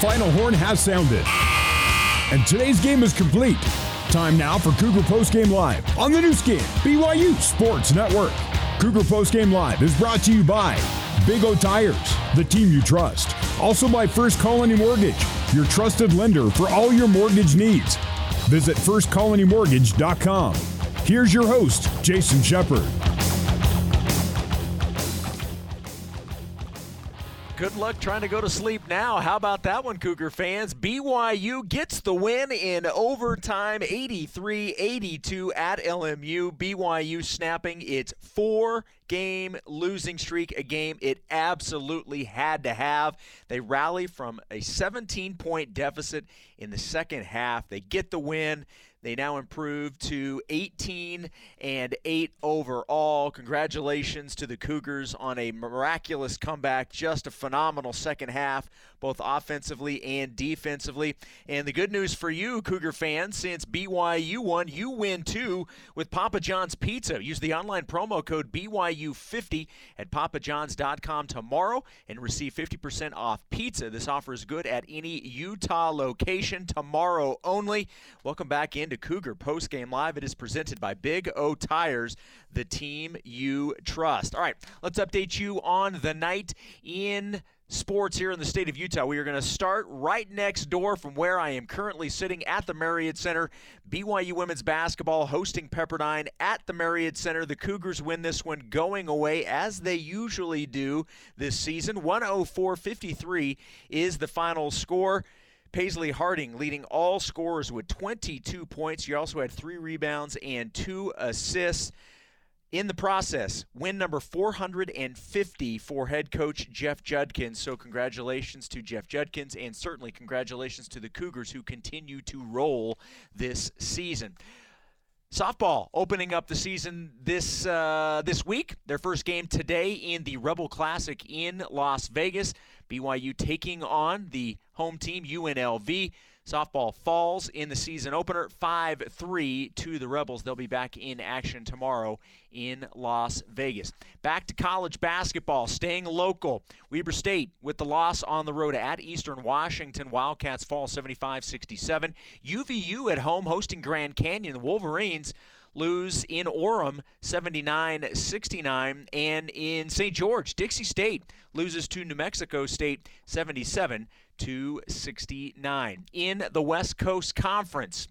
final horn has sounded. And today's game is complete. Time now for Cougar Postgame Live on the Nu Skin, BYU Sports Network. Cougar Postgame Live is brought to you by Big O Tires, the team you trust. Also by First Colony Mortgage, your trusted lender for all your mortgage needs. Visit firstcolonymortgage.com. Here's your host, Jason Shepard. Good luck trying to go to sleep now. How about that one, Cougar fans? BYU gets the win in overtime 83 82 at LMU. BYU snapping its four game losing streak, a game it absolutely had to have. They rally from a 17 point deficit in the second half. They get the win. They now improve to 18 and 8 overall. Congratulations to the Cougars on a miraculous comeback. Just a phenomenal second half, both offensively and defensively. And the good news for you, Cougar fans, since BYU won, you win too with Papa John's Pizza. Use the online promo code BYU50 at papajohns.com tomorrow and receive 50% off pizza. This offer is good at any Utah location tomorrow only. Welcome back in into Cougar Post Game Live. It is presented by Big O Tires, the team you trust. All right, let's update you on the night in sports here in the state of Utah. We are going to start right next door from where I am currently sitting at the Marriott Center. BYU women's basketball hosting Pepperdine at the Marriott Center. The Cougars win this one going away as they usually do this season. 104 53 is the final score. Paisley Harding leading all scorers with 22 points. You also had three rebounds and two assists. In the process, win number 450 for head coach Jeff Judkins. So, congratulations to Jeff Judkins, and certainly congratulations to the Cougars who continue to roll this season. Softball opening up the season this uh, this week. Their first game today in the Rebel Classic in Las Vegas. BYU taking on the home team UNLV. Softball falls in the season opener 5 3 to the Rebels. They'll be back in action tomorrow in Las Vegas. Back to college basketball, staying local. Weber State with the loss on the road at Eastern Washington. Wildcats fall 75 67. UVU at home hosting Grand Canyon. The Wolverines lose in Orem 79 69. And in St. George, Dixie State loses to New Mexico State 77 to 69. In the West Coast Conference,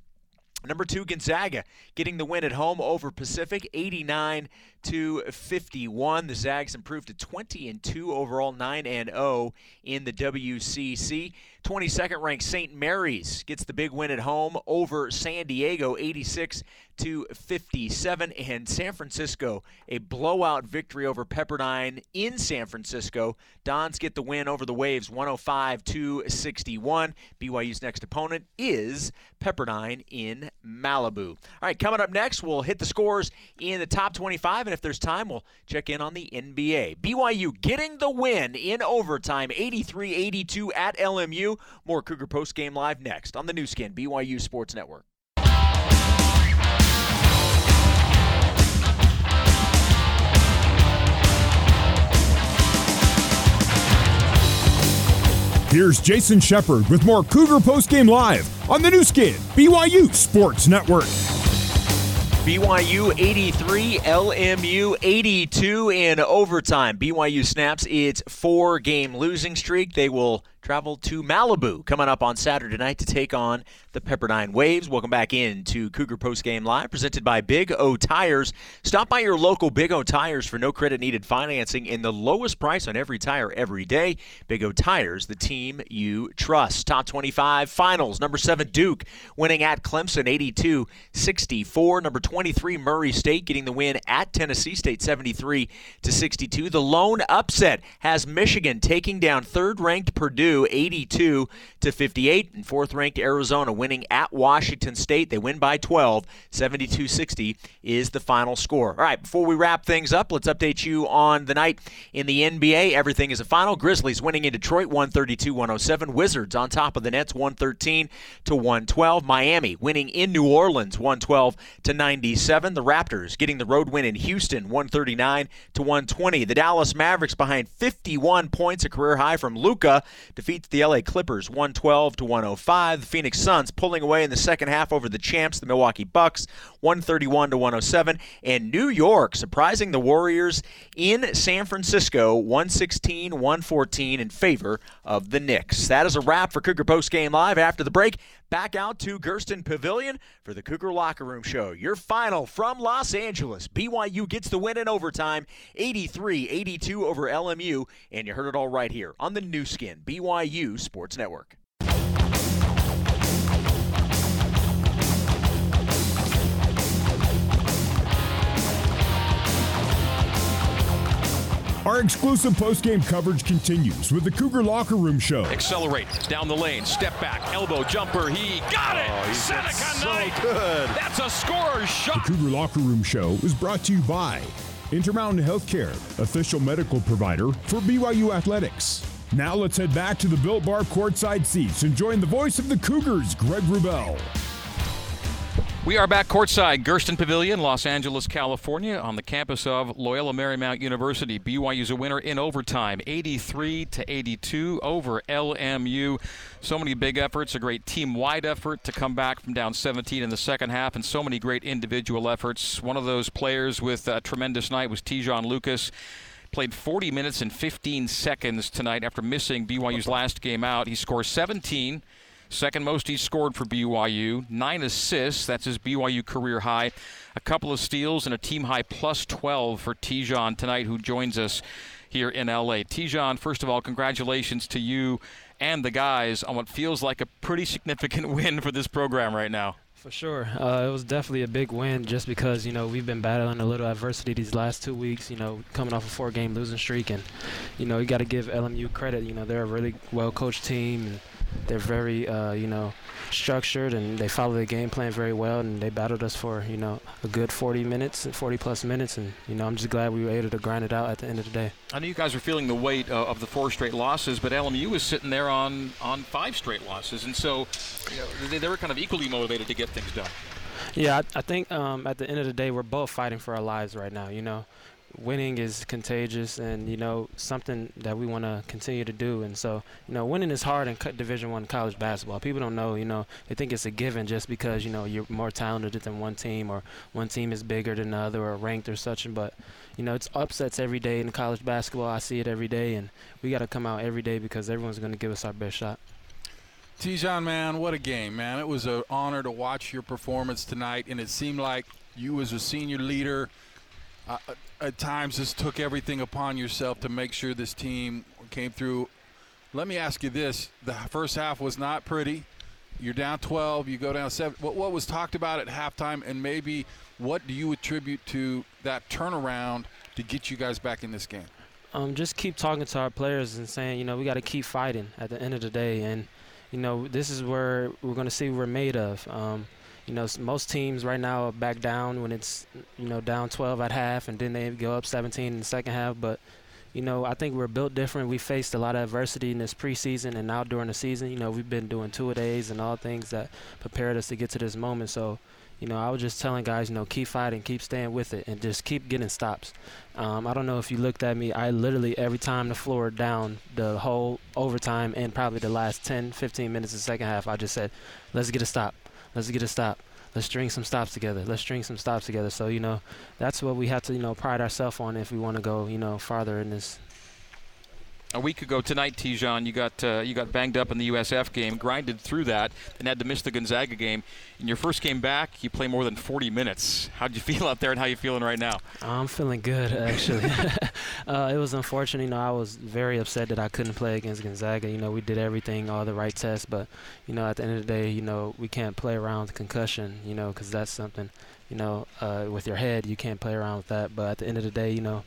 Number two, Gonzaga getting the win at home over Pacific, 89 to 51. The Zags improved to 20 and 2 overall, 9 and 0 in the WCC. 22nd ranked St. Mary's gets the big win at home over San Diego, 86 to 57, and San Francisco a blowout victory over Pepperdine in San Francisco. Dons get the win over the Waves, 105 to 61. BYU's next opponent is Pepperdine in Malibu. All right, coming up next, we'll hit the scores in the top 25, and if there's time, we'll check in on the NBA. BYU getting the win in overtime, 83-82 at LMU. More Cougar Post Game Live next on the Nu Skin BYU Sports Network. Here's Jason Shepard with more Cougar Post Game Live on the Nu Skin, BYU Sports Network. BYU 83, LMU 82 in overtime. BYU snaps its four game losing streak. They will travel to Malibu coming up on Saturday night to take on the Pepperdine Waves. Welcome back in to Cougar Post Game Live, presented by Big O Tires. Stop by your local Big O Tires for no credit needed financing and the lowest price on every tire every day. Big O Tires, the team you trust. Top 25 finals. Number 7 Duke winning at Clemson 82 64. Number 23 Murray State getting the win at Tennessee State 73 to 62. The lone upset has Michigan taking down third ranked Purdue 82 to 58, and fourth ranked Arizona winning at Washington State. They win by 12, 72-60 is the final score. All right, before we wrap things up, let's update you on the night in the NBA. Everything is a final. Grizzlies winning in Detroit 132-107. Wizards on top of the Nets 113 to 112. Miami winning in New Orleans 112 to 97. The Raptors getting the road win in Houston 139 to 120. The Dallas Mavericks behind 51 points, a career high from Luka, defeats the LA Clippers 112 to 105. The Phoenix Suns pulling away in the second half over the champs, the Milwaukee Bucks, 131 to 107. And New York surprising the Warriors in San Francisco 116 114 in favor of the Knicks. That is a wrap for Cougar Post Game Live. After the break, back out to Gersten Pavilion for the Cougar Locker Room Show. Your final from Los Angeles. BYU gets the win in overtime, 83-82 over LMU, and you heard it all right here on the Nu Skin, BYU Sports Network. Our exclusive post-game coverage continues with the Cougar Locker Room Show. Accelerate down the lane, step back, elbow jumper. He got it. Oh, Seneca so Knight. good. That's a scorer's shot. The Cougar Locker Room Show is brought to you by Intermountain Healthcare, official medical provider for BYU Athletics. Now let's head back to the Built Bar courtside seats and join the voice of the Cougars, Greg Wrubell. We are back courtside, Gersten Pavilion, Los Angeles, California, on the campus of Loyola Marymount University. BYU is a winner in overtime, 83 to 82 over LMU. So many big efforts, a great team-wide effort to come back from down 17 in the second half, and so many great individual efforts. One of those players with a tremendous night was Te'Jon Lucas. Played 40 minutes and 15 seconds tonight after missing BYU's last game out. He scores 17. Second most he scored for BYU. Nine assists. That's his BYU career high. A couple of steals and a team high plus 12 for Te'Jon tonight, who joins us here in LA. Te'Jon, first of all, congratulations to you and the guys on what feels like a pretty significant win for this program right now. For sure. Uh, it was definitely a big win just because, you know, we've been battling a little adversity these last two weeks, you know, coming off a four game losing streak. And, you know, you got to give LMU credit. You know, they're a really well coached team. And they're very, uh, you know, structured and they follow the game plan very well. And they battled us for, you know, a good 40 minutes, 40 plus minutes. And, you know, I'm just glad we were able to grind it out at the end of the day. I know you guys are feeling the weight uh, of the four straight losses, but LMU was sitting there on, on five straight losses. And so you know, they, they were kind of equally motivated to get things done. Yeah, I, I think um, at the end of the day, we're both fighting for our lives right now. You know, winning is contagious, and you know something that we want to continue to do. And so, you know, winning is hard in Division One college basketball. People don't know. You know, they think it's a given just because you know you're more talented than one team, or one team is bigger than the other, or ranked or such. But you know, it's upsets every day in college basketball. I see it every day, and we got to come out every day because everyone's going to give us our best shot. Te'Jon, man, what a game, man. It was an honor to watch your performance tonight, and it seemed like you, as a senior leader, uh, at times just took everything upon yourself to make sure this team came through. Let me ask you this the first half was not pretty. You're down 12, you go down 7. What, what was talked about at halftime, and maybe what do you attribute to that turnaround to get you guys back in this game? um, just keep talking to our players and saying, you know, we got to keep fighting at the end of the day. And, you know, this is where we're going to see we're made of. Um, you know, most teams right now are back down when it's, you know, down 12 at half and then they go up 17 in the second half. But, you know, I think we're built different. We faced a lot of adversity in this preseason and now during the season. You know, we've been doing two a days and all things that prepared us to get to this moment. So, you know, I was just telling guys, you know, keep fighting, keep staying with it, and just keep getting stops. Um, I don't know if you looked at me. I literally every time the floor down the whole overtime and probably the last 10, 15 minutes of the second half, I just said, let's get a stop. Let's get a stop. Let's string some stops together. Let's string some stops together. So, you know, that's what we have to, you know, pride ourselves on if we want to go, you know, farther in this A week ago tonight, Te'Jon, you got uh, you got banged up in the USF game, grinded through that, and had to miss the Gonzaga game. In your first game back, you play more than 40 minutes. How'd you feel out there, and how you feeling right now? I'm feeling good actually. uh, it was unfortunate, you know. I was very upset that I couldn't play against Gonzaga. You know, we did everything, all the right tests, but you know, at the end of the day, you know, we can't play around concussion, you know, because that's something, you know, uh, with your head, you can't play around with that. But at the end of the day, you know,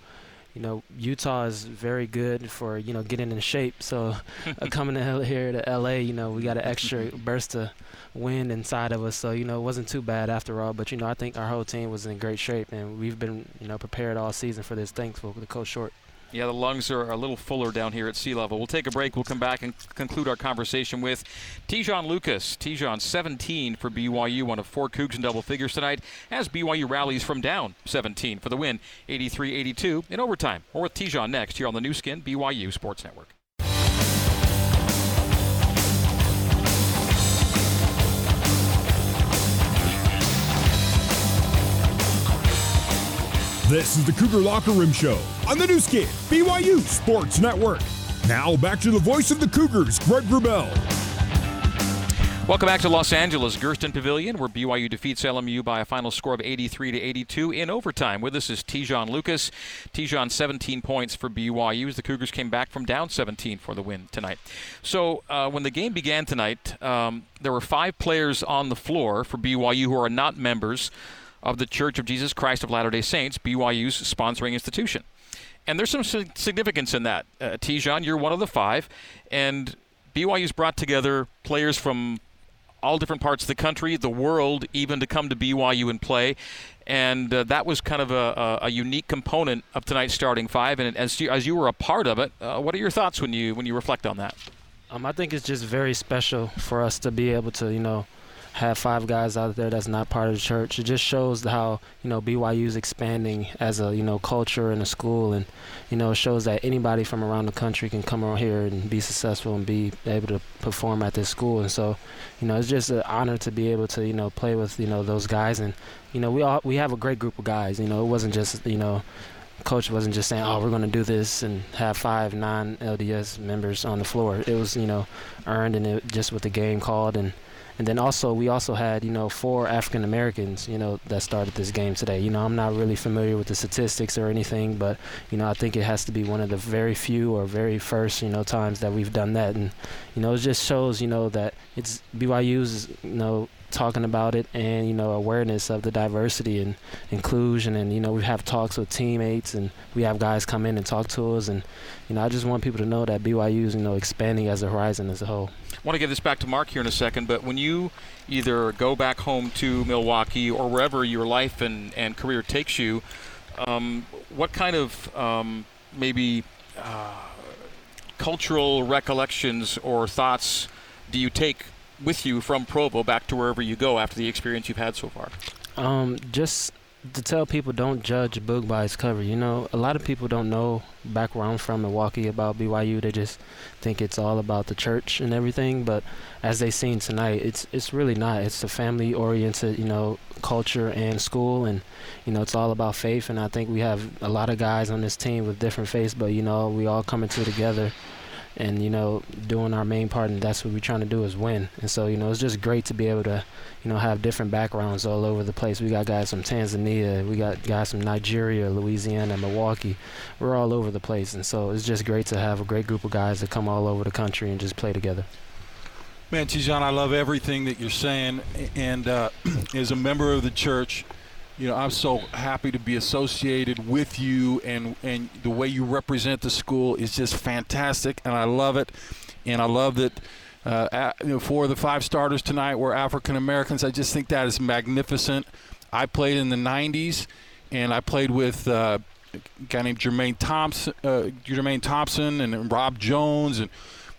you know, Utah is very good for you know getting in shape. So uh, coming to here to LA, you know, we got an extra burst of wind inside of us. So you know, it wasn't too bad after all. But you know, I think our whole team was in great shape, and we've been you know prepared all season for this. Thankful to Coach Short. Yeah, the lungs are a little fuller down here at sea level. We'll take a break. We'll come back and conclude our conversation with Te'Jon Lucas. Te'Jon, 17 for BYU, one of four Cougs in double figures tonight, as BYU rallies from down 17 for the win, 83-82 in overtime. More with Te'Jon next here on the Nu Skin BYU Sports Network. This is the Cougar Locker Room Show on the Nu Skin, BYU Sports Network. Now back to the voice of the Cougars, Greg Wrubell. Welcome back to Los Angeles, Gersten Pavilion, where BYU defeats LMU by a final score of 83 to 82 in overtime. With us is Te'Jon Lucas. Te'Jon, 17 points for BYU as the Cougars came back from down 17 for the win tonight. So uh, when the game began tonight, um, there were five players on the floor for BYU who are not members of the Church of Jesus Christ of Latter-day Saints, BYU's sponsoring institution. And there's some significance in that. Uh, Te'Jon, you're one of the five, and BYU's brought together players from all different parts of the country, the world, even to come to BYU and play. And uh, that was kind of a, a, a, unique component of tonight's starting five. And as you, as you were a part of it, uh, what are your thoughts when you when you reflect on that? Um, I think it's just very special for us to be able to, you know, have five guys out there that's not part of the church. It just shows how you know BYU is expanding as a you know culture and a school, and you know it shows that anybody from around the country can come around here and be successful and be able to perform at this school. And so, you know, it's just an honor to be able to you know play with you know those guys, and you know we all we have a great group of guys. You know, it wasn't just you know coach wasn't just saying, "Oh, we're going to do this and have five non-LDS members on the floor." It was, you know, earned and it just with the game called, and and then also we also had you know four African Americans you know that started this game today. You know I'm not really familiar with the statistics or anything, but you know I think it has to be one of the very few or very first you know times that we've done that, and you know it just shows you know that it's BYU's you know talking about it and you know awareness of the diversity and inclusion and you know we have talks with teammates and we have guys come in and talk to us and you know I just want people to know that BYU is you know expanding as a horizon as a whole. I want to give this back to Mark here in a second, but when you either go back home to Milwaukee or wherever your life and, and career takes you, um, what kind of um, maybe uh, cultural recollections or thoughts do you take with you from Provo back to wherever you go after the experience you've had so far? Um, just to tell people don't judge a book by its cover. You know, a lot of people don't know back where I'm from, Milwaukee, about BYU. They just think it's all about the church and everything. But as they seen tonight, it's it's really not. It's a family-oriented, you know, culture and school, and you know, it's all about faith. And I think we have a lot of guys on this team with different faiths, but you know, we all coming to together and you know doing our main part and that's what we're trying to do is win. And so you know it's just great to be able to you know have different backgrounds all over the place. We got guys from tanzania we got guys from nigeria louisiana milwaukee. We're all over the place. And so it's just great to have a great group of guys that come all over the country and just play together. Man Te'Jon, i love everything that you're saying and uh, as a member of the church you know, I'm so happy to be associated with you, and and the way you represent the school is just fantastic, and I love it, and I love that. Uh, you know, four of the five starters tonight were African Americans. I just think that is magnificent. I played in the '90s, and I played with uh, a guy named Jermaine Thompson, uh, Jermaine Thompson, and Rob Jones, and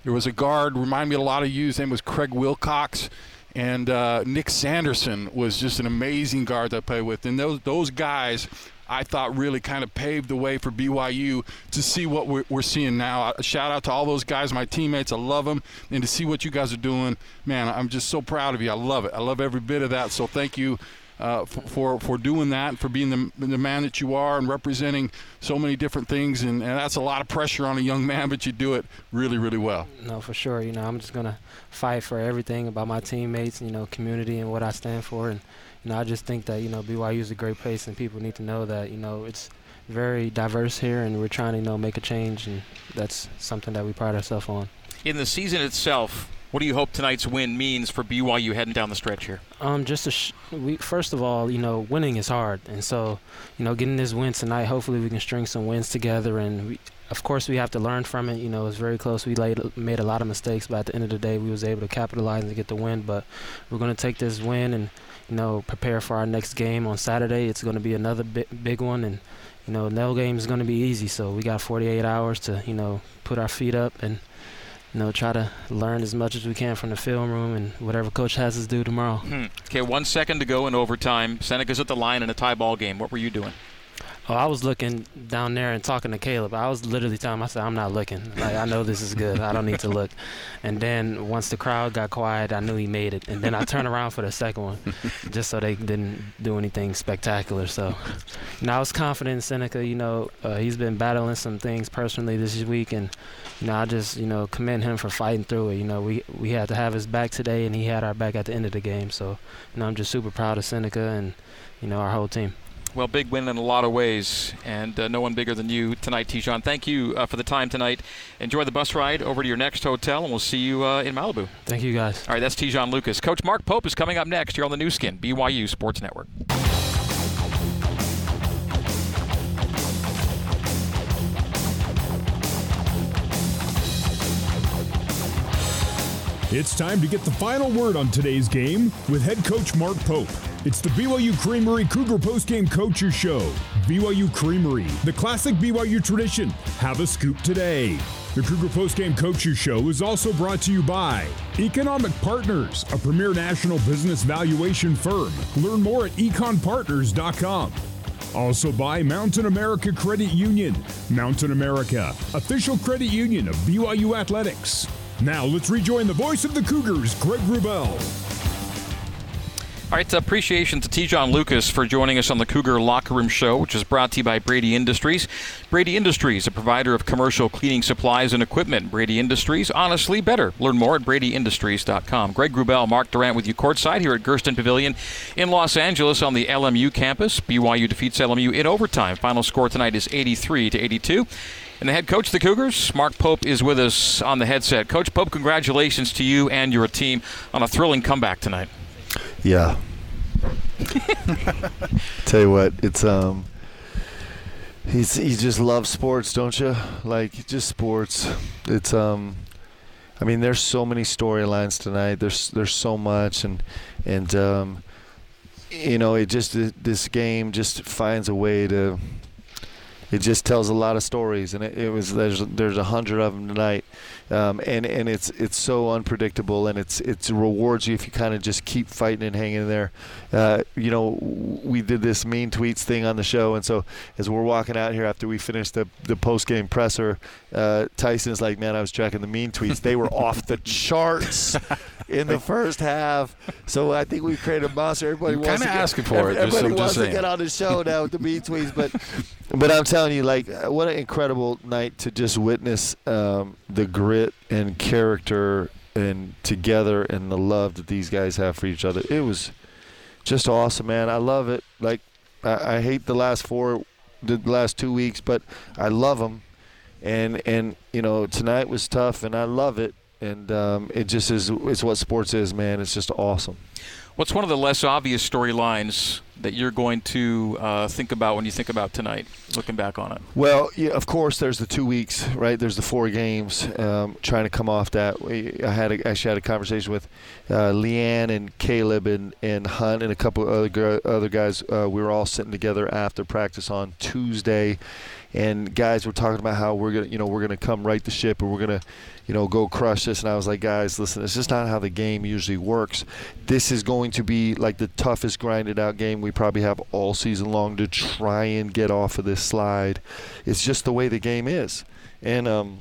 there was a guard. Remind me a lot of you. His name was Craig Wilcox and uh, Nick Sanderson was just an amazing guard that I played with. And those those guys, I thought really kind of paved the way for BYU to see what we're, we're seeing now. A shout out to all those guys, my teammates. I love them, and to see what you guys are doing, man, I'm just so proud of you. I love it. I love every bit of that. So thank you uh, for, for doing that and for being the, the man that you are and representing so many different things. And, and that's a lot of pressure on a young man, but you do it really, really well. No, for sure. You know, I'm just going to fight for everything about my teammates, you know, community and what I stand for. And, you know, I just think that, you know, BYU is a great place and people need to know that, you know, it's very diverse here and we're trying to, you know, make a change. And that's something that we pride ourselves on. In the season itself, what do you hope tonight's win means for BYU heading down the stretch here? Um, just sh- we, first of all, you know, winning is hard, and so you know, getting this win tonight, hopefully we can string some wins together, and we, of course we have to learn from it. You know, it's very close. We laid, made a lot of mistakes, but at the end of the day, we was able to capitalize and get the win. But we're going to take this win and you know prepare for our next game on Saturday. It's going to be another big, big one, and you know, no game is going to be easy. So we got 48 hours to you know put our feet up and you know, try to learn as much as we can from the film room and whatever coach has us do tomorrow. Hmm. Okay, one second to go in overtime. Seneca's at the line in a tie ball game. What were you doing? Oh, I was looking down there and talking to Caleb. I was literally telling him, I said, I'm not looking. Like, I know this is good. I don't need to look. And then once the crowd got quiet, I knew he made it. And then I turned around for the second one, just so they didn't do anything spectacular. So, know, I was confident in Seneca. You know, uh, he's been battling some things personally this week, and you know, I just you know commend him for fighting through it. You know, we we had to have his back today, and he had our back at the end of the game. So, you know, I'm just super proud of Seneca and you know our whole team. Well, big win in a lot of ways, and uh, no one bigger than you tonight, Te'Jon. Thank you uh, for the time tonight. Enjoy the bus ride over to your next hotel, and we'll see you uh, in Malibu. Thank you, guys. All right, that's Te'Jon Lucas. Coach Mark Pope is coming up next here on the Nu Skin, BYU Sports Network. It's time to get the final word on today's game with head coach Mark Pope. It's the BYU Creamery Cougar Postgame Coaches Show. BYU Creamery, the classic BYU tradition. Have a scoop today. The Cougar Postgame Coaches Show is also brought to you by Economic Partners, a premier national business valuation firm. Learn more at econpartners.com. Also by Mountain America Credit Union. Mountain America, official credit union of BYU Athletics. Now let's rejoin the voice of the Cougars, Greg Wrubell. All right, appreciation to Te'Jon Lucas for joining us on the Cougar Locker Room Show, which is brought to you by Brady Industries. Brady Industries, a provider of commercial cleaning supplies and equipment. Brady Industries, honestly better. Learn more at bradyindustries.com. Greg Wrubell, Mark Durrant with you courtside here at Gersten Pavilion in Los Angeles on the LMU campus. BYU defeats LMU in overtime. Final score tonight is 83 to 82. And the head coach of the Cougars, Mark Pope, is with us on the headset. Coach Pope, congratulations to you and your team on a thrilling comeback tonight. Yeah. Tell you what, it's um. He's he just loves sports, don't you? Like just sports. It's um. I mean, there's so many storylines tonight. There's there's so much, and and um, you know, it just this game just finds a way to it just tells a lot of stories, and it, it was there's there's a hundred of them tonight, um, and and it's it's so unpredictable, and it's it's rewards you if you kind of just keep fighting and hanging in there. Uh, you know, we did this mean tweets thing on the show, and so as we're walking out here after we finished the the post game presser, uh, Tyson's like, "Man, I was tracking the mean tweets. They were off the charts." in the first half. So I think we created a monster. Everybody You're wants to get, asking for it. Everybody just, wants to get on the show now with the mean tweets, but but I'm telling you, like, uh, what an incredible night to just witness um, the grit and character and together and the love that these guys have for each other. It was just awesome, man. I love it. Like, I, I hate the last four, the last two weeks, but I love them. And and you know, tonight was tough, and I love it and um, it just is it's what sports is man it's just awesome what's one of the less obvious storylines that you're going to uh, think about when you think about tonight looking back on it? Well yeah, of course there's the two weeks right? There's the four games um, trying to come off that. I had a, actually had a conversation with uh, leanne and caleb and, and hunt and a couple other, other guys. Uh, we were all sitting together after practice on tuesday and guys were talking about how we're gonna you know we're gonna come right the ship and we're gonna you know, go crush this. And I was like, guys, listen, it's just not how the game usually works. This is going to be like the toughest grinded out game we probably have all season long to try and get off of this slide. It's just the way the game is. And um,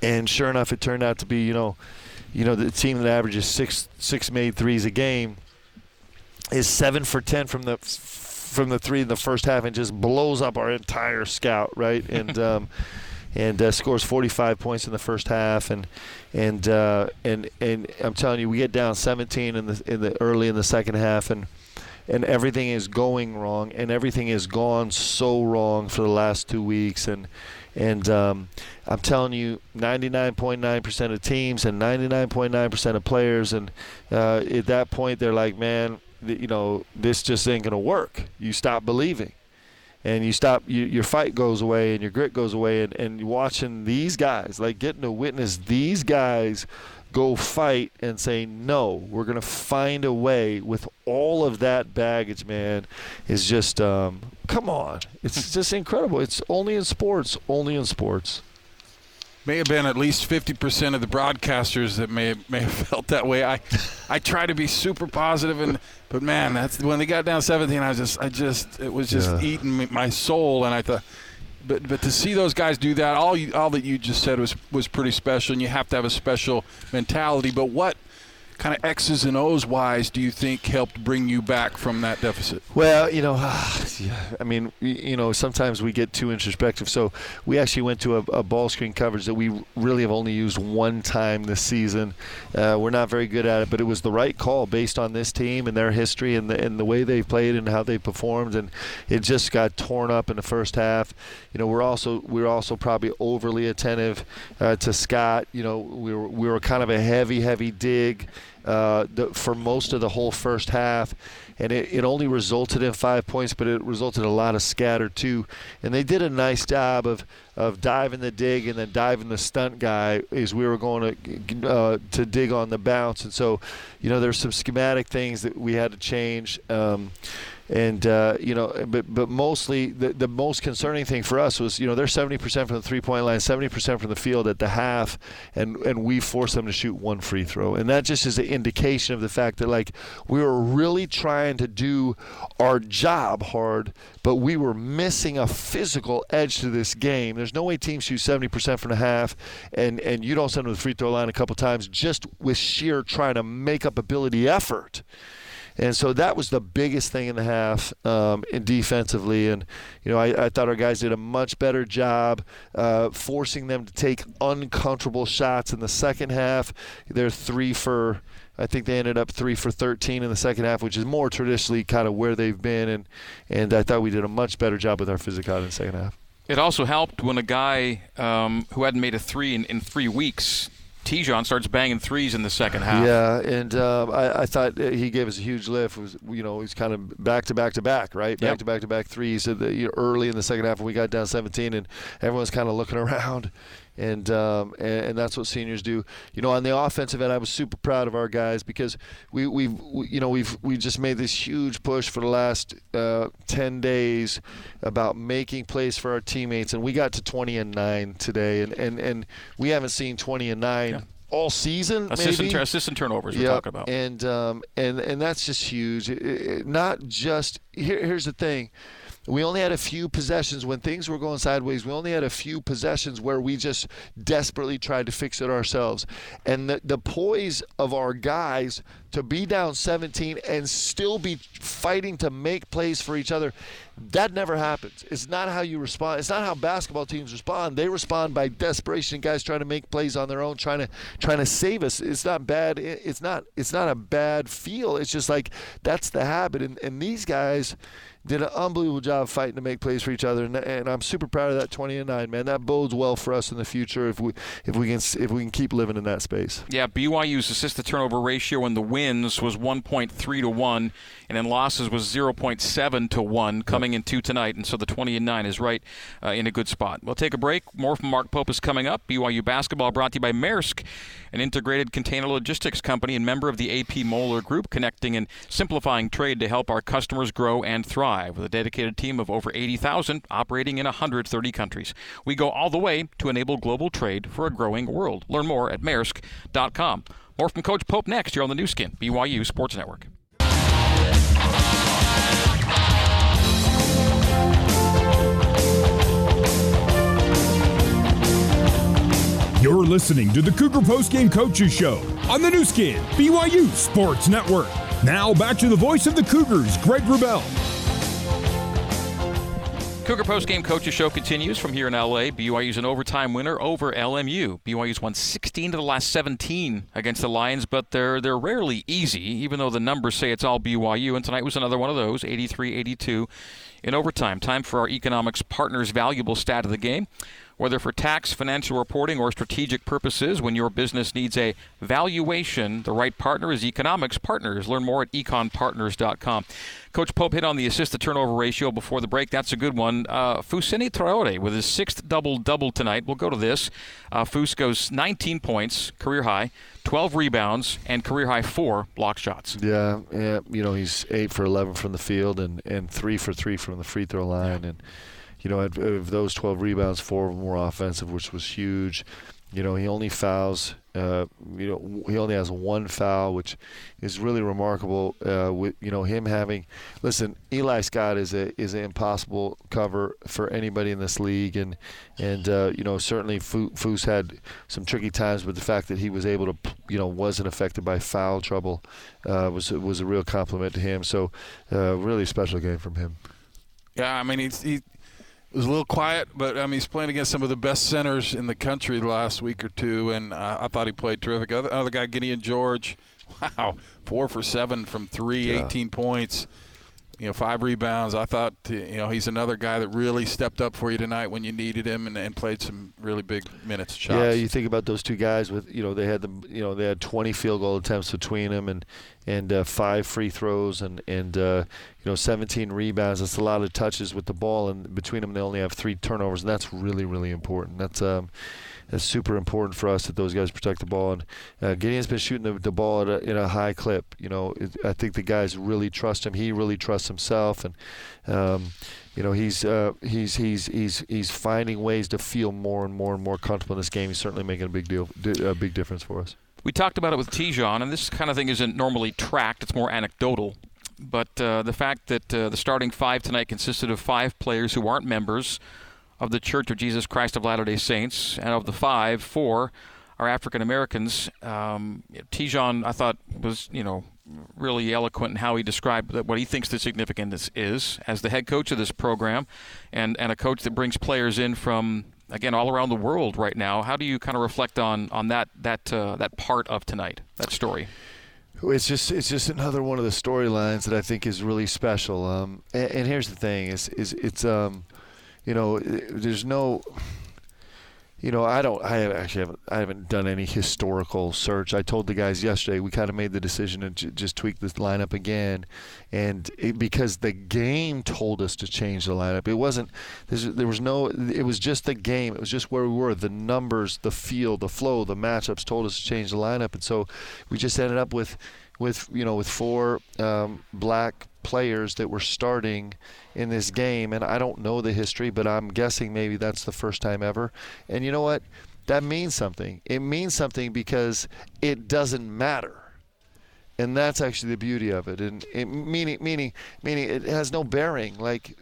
and sure enough, it turned out to be, you know, you know, the team that averages six six made threes a game is seven for ten from the from the three in the first half and just blows up our entire scout, right? And um, and uh, scores 45 points in the first half, and and uh, and and I'm telling you, we get down 17 in the in the early in the second half, and and everything is going wrong, and everything has gone so wrong for the last two weeks, and and um, I'm telling you, 99.9% of teams and 99.9% of players, and uh, at that point, they're like, man, you know, this just ain't gonna work. You stop believing and you stop you, your fight goes away and your grit goes away and, and watching these guys like getting to witness these guys go fight and say no we're going to find a way with all of that baggage man is just um, come on. It's just incredible. It's only in sports only in sports may have been at least 50% of the broadcasters that may have, may have felt that way. I I try to be super positive and but man, that's when they got down 17 I was just I just it was just Yeah. eating my soul and I thought but but to see those guys do that all you, all that you just said was was pretty special and you have to have a special mentality but what kind of X's and O's wise do you think helped bring you back from that deficit? Well, you know, I mean, you know, sometimes we get too introspective. So we actually went to a, a ball screen coverage that we really have only used one time this season. Uh, we're not very good at it, but it was the right call based on this team and their history and the, and the way they played and how they performed. And it just got torn up in the first half. You know, we're also we're also probably overly attentive uh, to Scott. You know, we were we were kind of a heavy heavy dig uh, the, for most of the whole first half, and it, it only resulted in five points, but it resulted in a lot of scatter too. And they did a nice job of of diving the dig and then diving the stunt guy as we were going to uh, to dig on the bounce. And so, you know, there's some schematic things that we had to change. Um, and uh, you know, but but mostly the the most concerning thing for us was you know they're 70% from the three point line, 70% from the field at the half, and and we forced them to shoot one free throw, and that just is an indication of the fact that like we were really trying to do our job hard, but we were missing a physical edge to this game. There's no way teams shoot 70% from the half, and and you don't send them to the free throw line a couple times just with sheer trying to make up ability effort. And so that was the biggest thing in the half um, defensively. And, you know, I, I thought our guys did a much better job uh, forcing them to take uncomfortable shots in the second half. They're three for, I think they ended up three for 13 in the second half, which is more traditionally kind of where they've been. And, and I thought we did a much better job with our physicality in the second half. It also helped when a guy um, who hadn't made a three in, in three weeks, Te'Jon, starts banging threes in the second half. Yeah, and um, I, I thought he gave us a huge lift. It was you know he's kind of back to back to back, right? Back Yep. to back to back threes the, you know, early in the second half when we got down 17, and everyone's kind of looking around, and, um, and and that's what seniors do. You know, on the offensive end, I was super proud of our guys because we we've we, you know we've we just made this huge push for the last uh, 10 days about making plays for our teammates, and we got to 20 and nine today, and and and we haven't seen 20 and nine. Yeah. All season, Assistant, maybe. assistant turnovers we're talking about. And um, and and that's just huge. It- it- not just here, here's the thing. We only had a few possessions when things were going sideways. We only had a few possessions where we just desperately tried to fix it ourselves. And the, the poise of our guys to be down 17 and still be fighting to make plays for each other, that never happens. It's not how you respond. It's not how basketball teams respond. They respond by desperation. Guys trying to make plays on their own, trying to trying to save us. It's not bad. It's not. It's not a bad feel. It's just like that's the habit. And, and these guys did an unbelievable job fighting to make plays for each other. And, and I'm super proud of that 20 and nine man. That bodes well for us in the future if we if we can if we can keep living in that space. Yeah, BYU's assist to turnover ratio in the wins was 1.3 to 1, and in losses was 0.7 to 1 coming into tonight. And so the 20 and 9 is right uh, in a good spot. We'll take a break. More from Mark Pope is coming up. BYU basketball brought to you by Maersk, an integrated container logistics company and member of the AP Moeller Group, connecting and simplifying trade to help our customers grow and thrive. With a dedicated team of over 80,000 operating in 130 countries, we go all the way to enable global trade for a growing world. Learn more at Maersk.com. More from Coach Pope next here on the Nu Skin, BYU Sports Network. You're listening to the Cougar Post Game Coaches Show on the Nu Skin, BYU Sports Network. Now back to the voice of the Cougars, Greg Wrubell. Cougar Post Game Coaches Show continues from here in LA. BYU's an overtime winner over LMU. BYU's won 16 to the last 17 against the Lions, but they're they're rarely easy, even though the numbers say it's all BYU. And tonight was another one of those, 83-82 in overtime. Time for our economics partners' valuable stat of the game. Whether for tax, financial reporting, or strategic purposes, when your business needs a valuation, the right partner is Economics Partners. Learn more at econpartners.com. Coach Pope hit on the assist to turnover ratio before the break. That's a good one. Uh, Fousseyni Traore with his sixth double double tonight. We'll go to this. Uh, Fouss goes 19 points, career high, 12 rebounds, and career high four block shots. Yeah, yeah. You know, he's eight for 11 from the field and, and three for three from the free throw line. And, you know, of those 12 rebounds, four of them were offensive, which was huge. you know, he only fouls. Uh, you know, he only has one foul, which is really remarkable. Uh, with you know him having, listen, Eli Scott is a is an impossible cover for anybody in this league, and and uh, you know certainly Fouss had some tricky times, but the fact that he was able to, you know, wasn't affected by foul trouble uh, was was a real compliment to him. So, uh, really special game from him. Yeah, I mean he's he it was a little quiet, but I mean he's playing against some of the best centers in the country the last week or two, and uh, I thought he played terrific. Other, other guy, Gideon George, wow, four for seven from three, yeah. 18 points you know, five rebounds. I thought, you know, he's another guy that really stepped up for you tonight when you needed him and, and played some really big minutes. Shots. Yeah, you think about those two guys with, you know, they had the, you know, they had 20 field goal attempts between them and and uh, five free throws and and uh, you know 17 rebounds. That's a lot of touches with the ball, and between them they only have three turnovers, and that's really really important. That's um, it's super important for us that those guys protect the ball. And uh, Gideon's been shooting the, the ball at a, in a high clip. You know, it, I think the guys really trust him. He really trusts himself, and um, you know he's uh, he's he's he's he's finding ways to feel more and more and more comfortable in this game. He's certainly making a big deal, a big difference for us. We talked about it with Te'Jon, and this kind of thing isn't normally tracked. It's more anecdotal. But uh, the fact that uh, the starting five tonight consisted of five players who aren't members of the Church of Jesus Christ of Latter day Saints, and of the five, four are African Americans. Um, Te'Jon, I thought, was, you know, really eloquent in how he described what he thinks the significance is as the head coach of this program and, and a coach that brings players in from again all around the world right now. How do you kind of reflect on on that that uh, that part of tonight that story? It's just it's just another one of the storylines that I think is really special. Um, and, and, here's the thing is is it's um, you know, there's no you know, I don't. I actually haven't. I haven't done any historical search. I told the guys yesterday we kind of made the decision to just tweak this lineup again, and it, because the game told us to change the lineup. It wasn't. There was no. It was just the game. It was just where we were. The numbers, the feel, the flow, the matchups told us to change the lineup, and so we just ended up with, with you know, with four um, black players that were starting in this game. And I don't know the history, but I'm guessing maybe that's the first time ever. And you know what? That means something. It means something because it doesn't matter. And that's actually the beauty of it. And it, meaning, meaning, meaning, it has no bearing. Like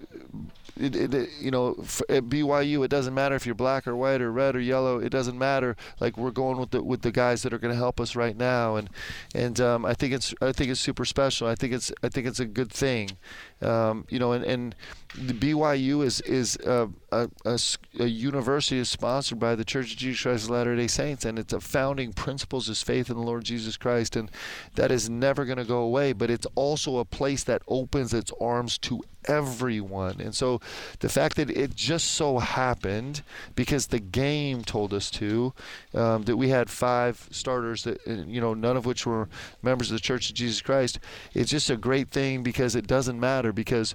it, it, you know, at BYU, it doesn't matter if you're black or white or red or yellow. It doesn't matter. Like we're going with the with the guys that are going to help us right now, and and um, I think it's I think it's super special. I think it's I think it's a good thing, um, you know, and and the BYU is is a, a, a, a, university is sponsored by the Church of Jesus Christ of Latter-day Saints, and its a founding principles is faith in the Lord Jesus Christ, and that is never going to go away. But it's also a place that opens its arms to everyone. And so the fact that it just so happened, because the game told us to, um, that we had five starters that, uh, you know, none of which were members of the Church of Jesus Christ, it's just a great thing because it doesn't matter because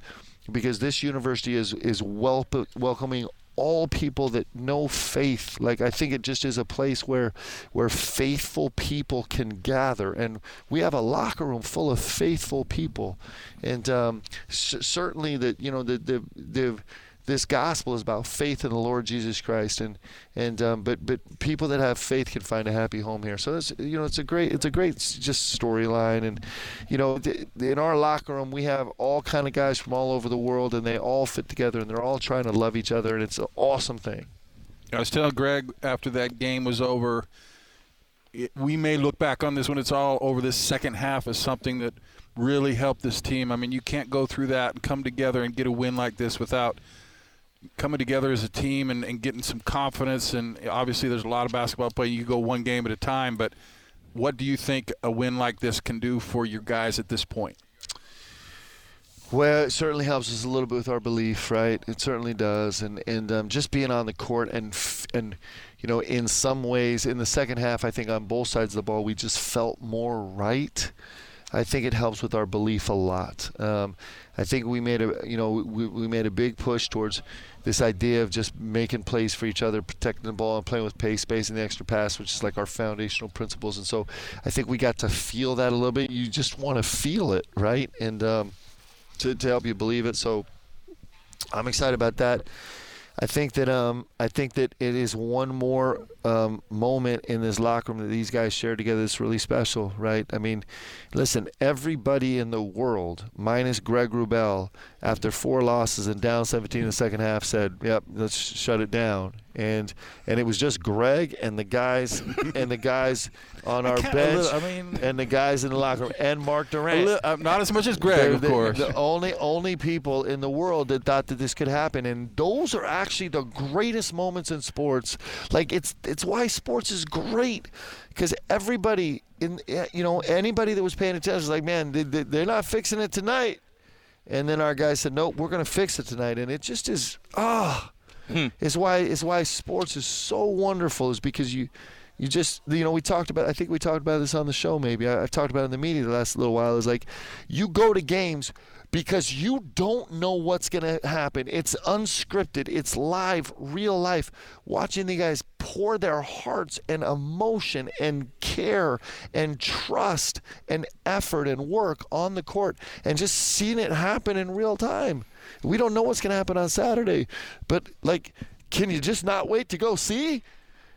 because this university is is wel- welcoming all people that know faith. Like I think it just is a place where where faithful people can gather, and we have a locker room full of faithful people, and um, c- certainly that you know the the the this gospel is about faith in the Lord Jesus Christ, and and um, but but people that have faith can find a happy home here. So it's you know it's a great it's a great just storyline, and you know in our locker room we have all kind of guys from all over the world, and they all fit together, and they're all trying to love each other, and it's an awesome thing. I was telling Greg after that game was over. It, we may look back on this when it's all over this second half as something that really helped this team. I mean, you can't go through that and come together and get a win like this without coming together as a team and, and getting some confidence. And obviously, there's a lot of basketball play. You go one game at a time, but what do you think a win like this can do for your guys at this point? Well, it certainly helps us a little bit with our belief, right? It certainly does, and and um, just being on the court and and you know, in some ways, in the second half, I think on both sides of the ball, we just felt more right. I think it helps with our belief a lot. Um, I think we made a you know we, we made a big push towards this idea of just making plays for each other, protecting the ball, and playing with pace, space, and the extra pass, which is like our foundational principles. And so I think we got to feel that a little bit. You just want to feel it, right? And um, to, to help you believe it. So I'm excited about that. I think that um, I think that it is one more um, moment in this locker room that these guys share together that's really special, right? I mean, listen, everybody in the world, minus Greg Wrubell, after four losses and down 17 in the second half, said, "Yep, let's shut it down." And and it was just Greg and the guys and the guys on our bench little- I mean- and the guys in the locker room and Mark Durrant. uh, not as much as Greg, They're of the, course. The only only people in the world that thought that this could happen, and those are actually the greatest moments in sports. Like it's it's why sports is great, because everybody in eh, you know anybody that was paying attention was like, man, they, they, they're not fixing it tonight. And then our guy said, nope, we're gonna fix it tonight, and it just is ah. It's why it's why sports is so wonderful is because you you just you know we talked about I think we talked about this on the show maybe I, I've talked about it in the media the last little while is like you go to games because you don't know what's going to happen. It's unscripted. It's live real life. Watching the guys pour their hearts and emotion and care and trust and effort and work on the court and just seeing it happen in real time. We don't know what's going to happen on Saturday but like can you just not wait to go see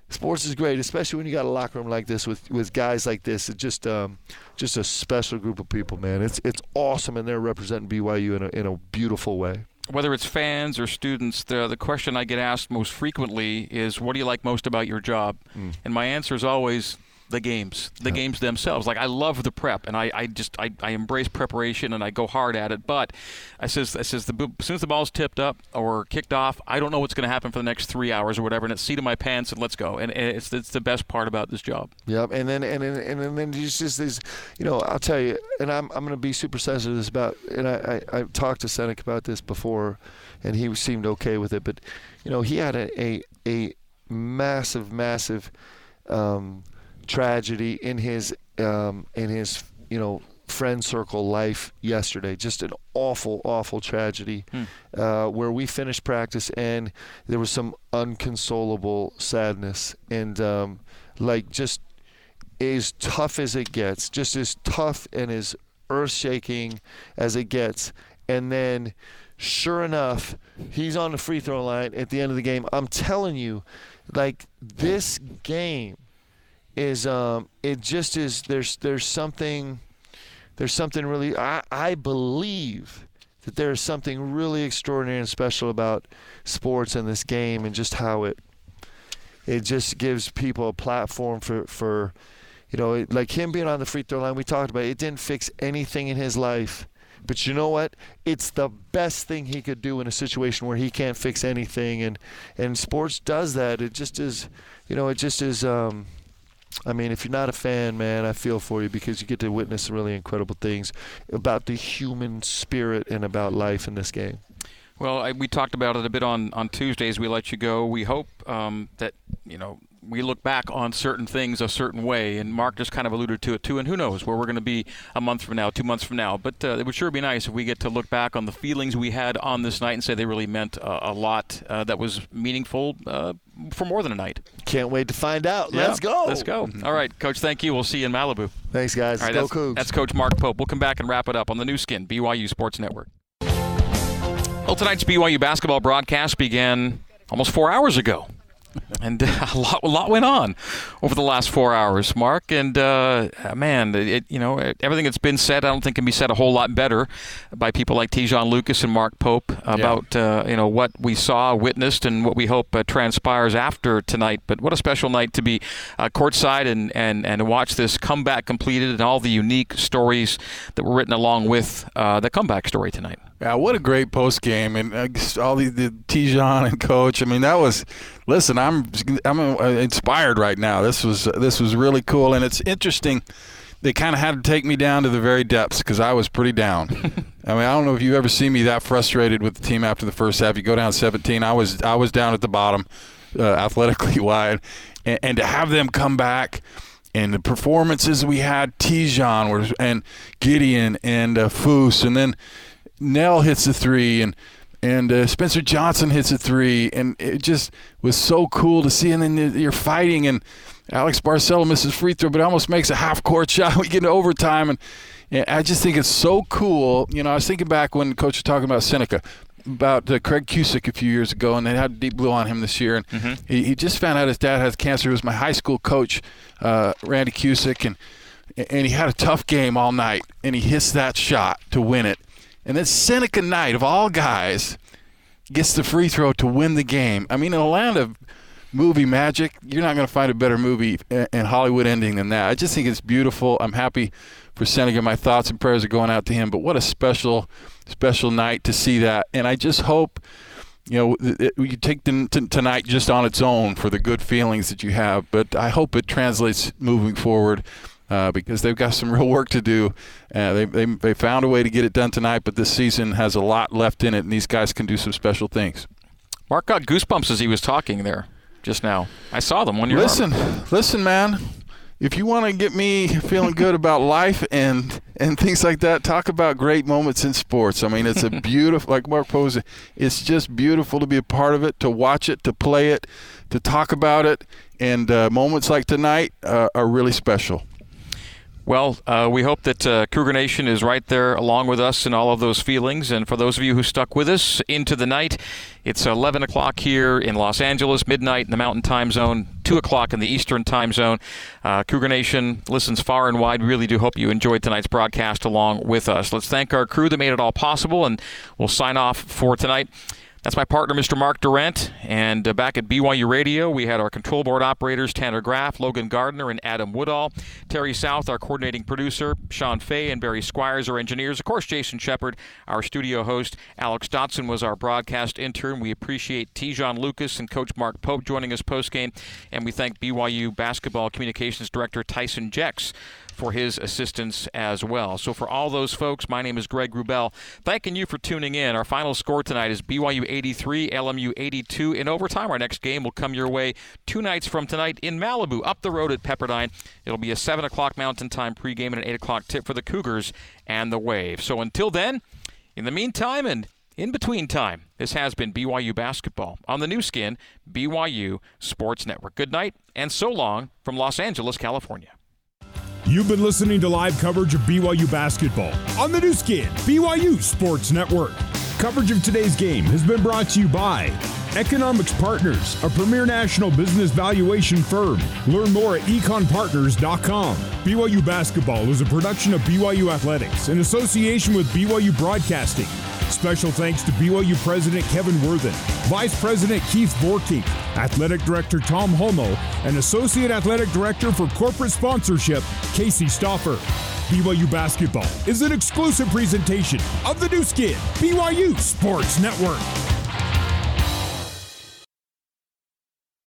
sports is great, especially when you got a locker room like this with, with guys like this. It's just um, just a special group of people, man. It's it's awesome, and they're representing BYU in a in a beautiful way. Whether it's fans or students, the the question I get asked most frequently is, "What do you like most about your job?" And my answer is always the games, the games themselves. Like I love the prep, and I, I just I, I embrace preparation and I go hard at it. But I says I says the as soon as the ball's tipped up or kicked off, I don't know what's going to happen for the next three hours or whatever, and it's seat in my pants and let's go. And it's it's the best part about this job. Yep, and then and then and then, and then just just this, you know, I'll tell you, and I'm I'm going to be super sensitive to this about, and I, I I've talked to Seneca about this before, and he seemed okay with it, but you know, he had a a, a massive massive um, tragedy in his um, in his you know friend circle life yesterday. Just an awful, awful tragedy uh, where we finished practice and there was some unconsolable sadness and um, like just as tough as it gets, just as tough and as earth shaking as it gets. And then, sure enough, he's on the free throw line at the end of the game. I'm telling you, like this game is um it just is there's there's something there's something really I, I believe that there's something really extraordinary and special about sports and this game and just how it it just gives people a platform for for you know like him being on the free throw line we talked about it, it didn't fix anything in his life. But you know what? It's the best thing he could do in a situation where he can't fix anything. And and sports does that. It just is you know it just is um I mean, if you're not a fan, man, I feel for you because you get to witness really incredible things about the human spirit and about life in this game. Well, I, we talked about it a bit on, on Tuesdays. We let you go. We hope um, that you know we look back on certain things a certain way, and Mark just kind of alluded to it too. And who knows where we're going to be a month from now, two months from now. But uh, it would sure be nice if we get to look back on the feelings we had on this night and say they really meant uh, a lot. Uh, that was meaningful uh, for more than a night. Can't wait to find out. Let's go. Let's go. All right, Coach. Thank you. We'll see you in Malibu. Thanks, guys. All right, go that's, Cougs. that's Coach Mark Pope. We'll come back and wrap it up on the Nu Skin, BYU Sports Network. Well, tonight's BYU basketball broadcast began almost four hours ago. And a lot, a lot went on over the last four hours, Mark. And uh, man, it, you know, everything that's been said, I don't think can be said a whole lot better by people like Te'Jon Lucas and Mark Pope about uh, you know what we saw, witnessed, and what we hope uh, transpires after tonight. But what a special night to be uh, courtside and, and and watch this comeback completed and all the unique stories that were written along with uh, the comeback story tonight. Yeah, what a great post game, and uh, all the, the Te'Jon and coach. I mean, that was. Listen, I'm I'm uh, inspired right now. This was this was really cool, and it's interesting. They kind of had to take me down to the very depths because I was pretty down. I mean, I don't know if you've ever seen me that frustrated with the team after the first half. You go down 17. I was I was down at the bottom, uh, athletically wide, and, and to have them come back and the performances we had, Te'Jon was and Gideon and uh, Fouss, and then Nell hits a three, and and uh, Spencer Johnson hits a three, and it just was so cool to see. And then you're fighting, and Alex Barcello misses free throw, but almost makes a half court shot. We get into overtime, and, and I just think it's so cool. You know, I was thinking back when Coach was talking about Seneca. about uh, Craig Cusick a few years ago, and they had Deep Blue on him this year. And Mm-hmm. he, he just found out his dad has cancer. He was my high school coach, uh, Randy Cusick, and and he had a tough game all night, and he hits that shot to win it. And then Seneca Knight, of all guys, gets the free throw to win the game. I mean, in a land of movie magic, you're not going to find a better movie and Hollywood ending than that. I just think it's beautiful. I'm happy for Seneca. My thoughts and prayers are going out to him. But what a special, special night to see that. And I just hope, you know, th- you take t- tonight just on its own for the good feelings that you have. But I hope it translates moving forward. Uh, because they've got some real work to do. Uh, they, they, they found a way to get it done tonight, but this season has a lot left in it, and these guys can do some special things. Mark got goosebumps as he was talking there just now. I saw them when you Listen, listen, man. If you want to get me feeling good about life and and things like that, talk about great moments in sports. I mean, it's a beautiful, like Mark Posey, it's just beautiful to be a part of it, to watch it, to play it, to talk about it, and uh, moments like tonight uh, are really special. Well, uh, we hope that uh, Cougar Nation is right there along with us in all of those feelings. And for those of you who stuck with us into the night, it's 11 o'clock here in Los Angeles, midnight in the Mountain Time Zone, 2 o'clock in the Eastern Time Zone. Uh, Cougar Nation listens far and wide. We really do hope you enjoyed tonight's broadcast along with us. Let's thank our crew that made it all possible, and we'll sign off for tonight. That's my partner, Mr. Mark Durrant. And uh, back at BYU Radio, we had our control board operators, Tanner Graff, Logan Gardner, and Adam Woodall. Terry South, our coordinating producer, Sean Fay, and Barry Squires, our engineers. Of course, Jason Shepard, our studio host. Alex Dotson was our broadcast intern. We appreciate Te'Jon Lucas and Coach Mark Pope joining us postgame. And we thank BYU basketball communications director Tyson Jex for his assistance as well. So for all those folks, my name is Greg Wrubell. Thanking you for tuning in. Our final score tonight is BYU 83, LMU 82. In overtime, our next game will come your way two nights from tonight in Malibu, up the road at Pepperdine. It'll be a 7 o'clock Mountain Time pregame and an 8 o'clock tip for the Cougars and the Wave. So until then, in the meantime and in between time, this has been BYU Basketball on the Nu Skin, BYU Sports Network. Good night and so long from Los Angeles, California. You've been listening to live coverage of BYU basketball on the Nu Skin, BYU Sports Network. Coverage of today's game has been brought to you by Economics Partners, a premier national business valuation firm. Learn more at econpartners.com. BYU basketball is a production of BYU Athletics in association with BYU Broadcasting. Special thanks to BYU President Kevin Worthen, Vice President Keith Vorkink, Athletic Director Tom Holmoe, and Associate Athletic Director for Corporate Sponsorship, Casey Stoffer. BYU Basketball is an exclusive presentation of the Nu Skin, BYU Sports Network.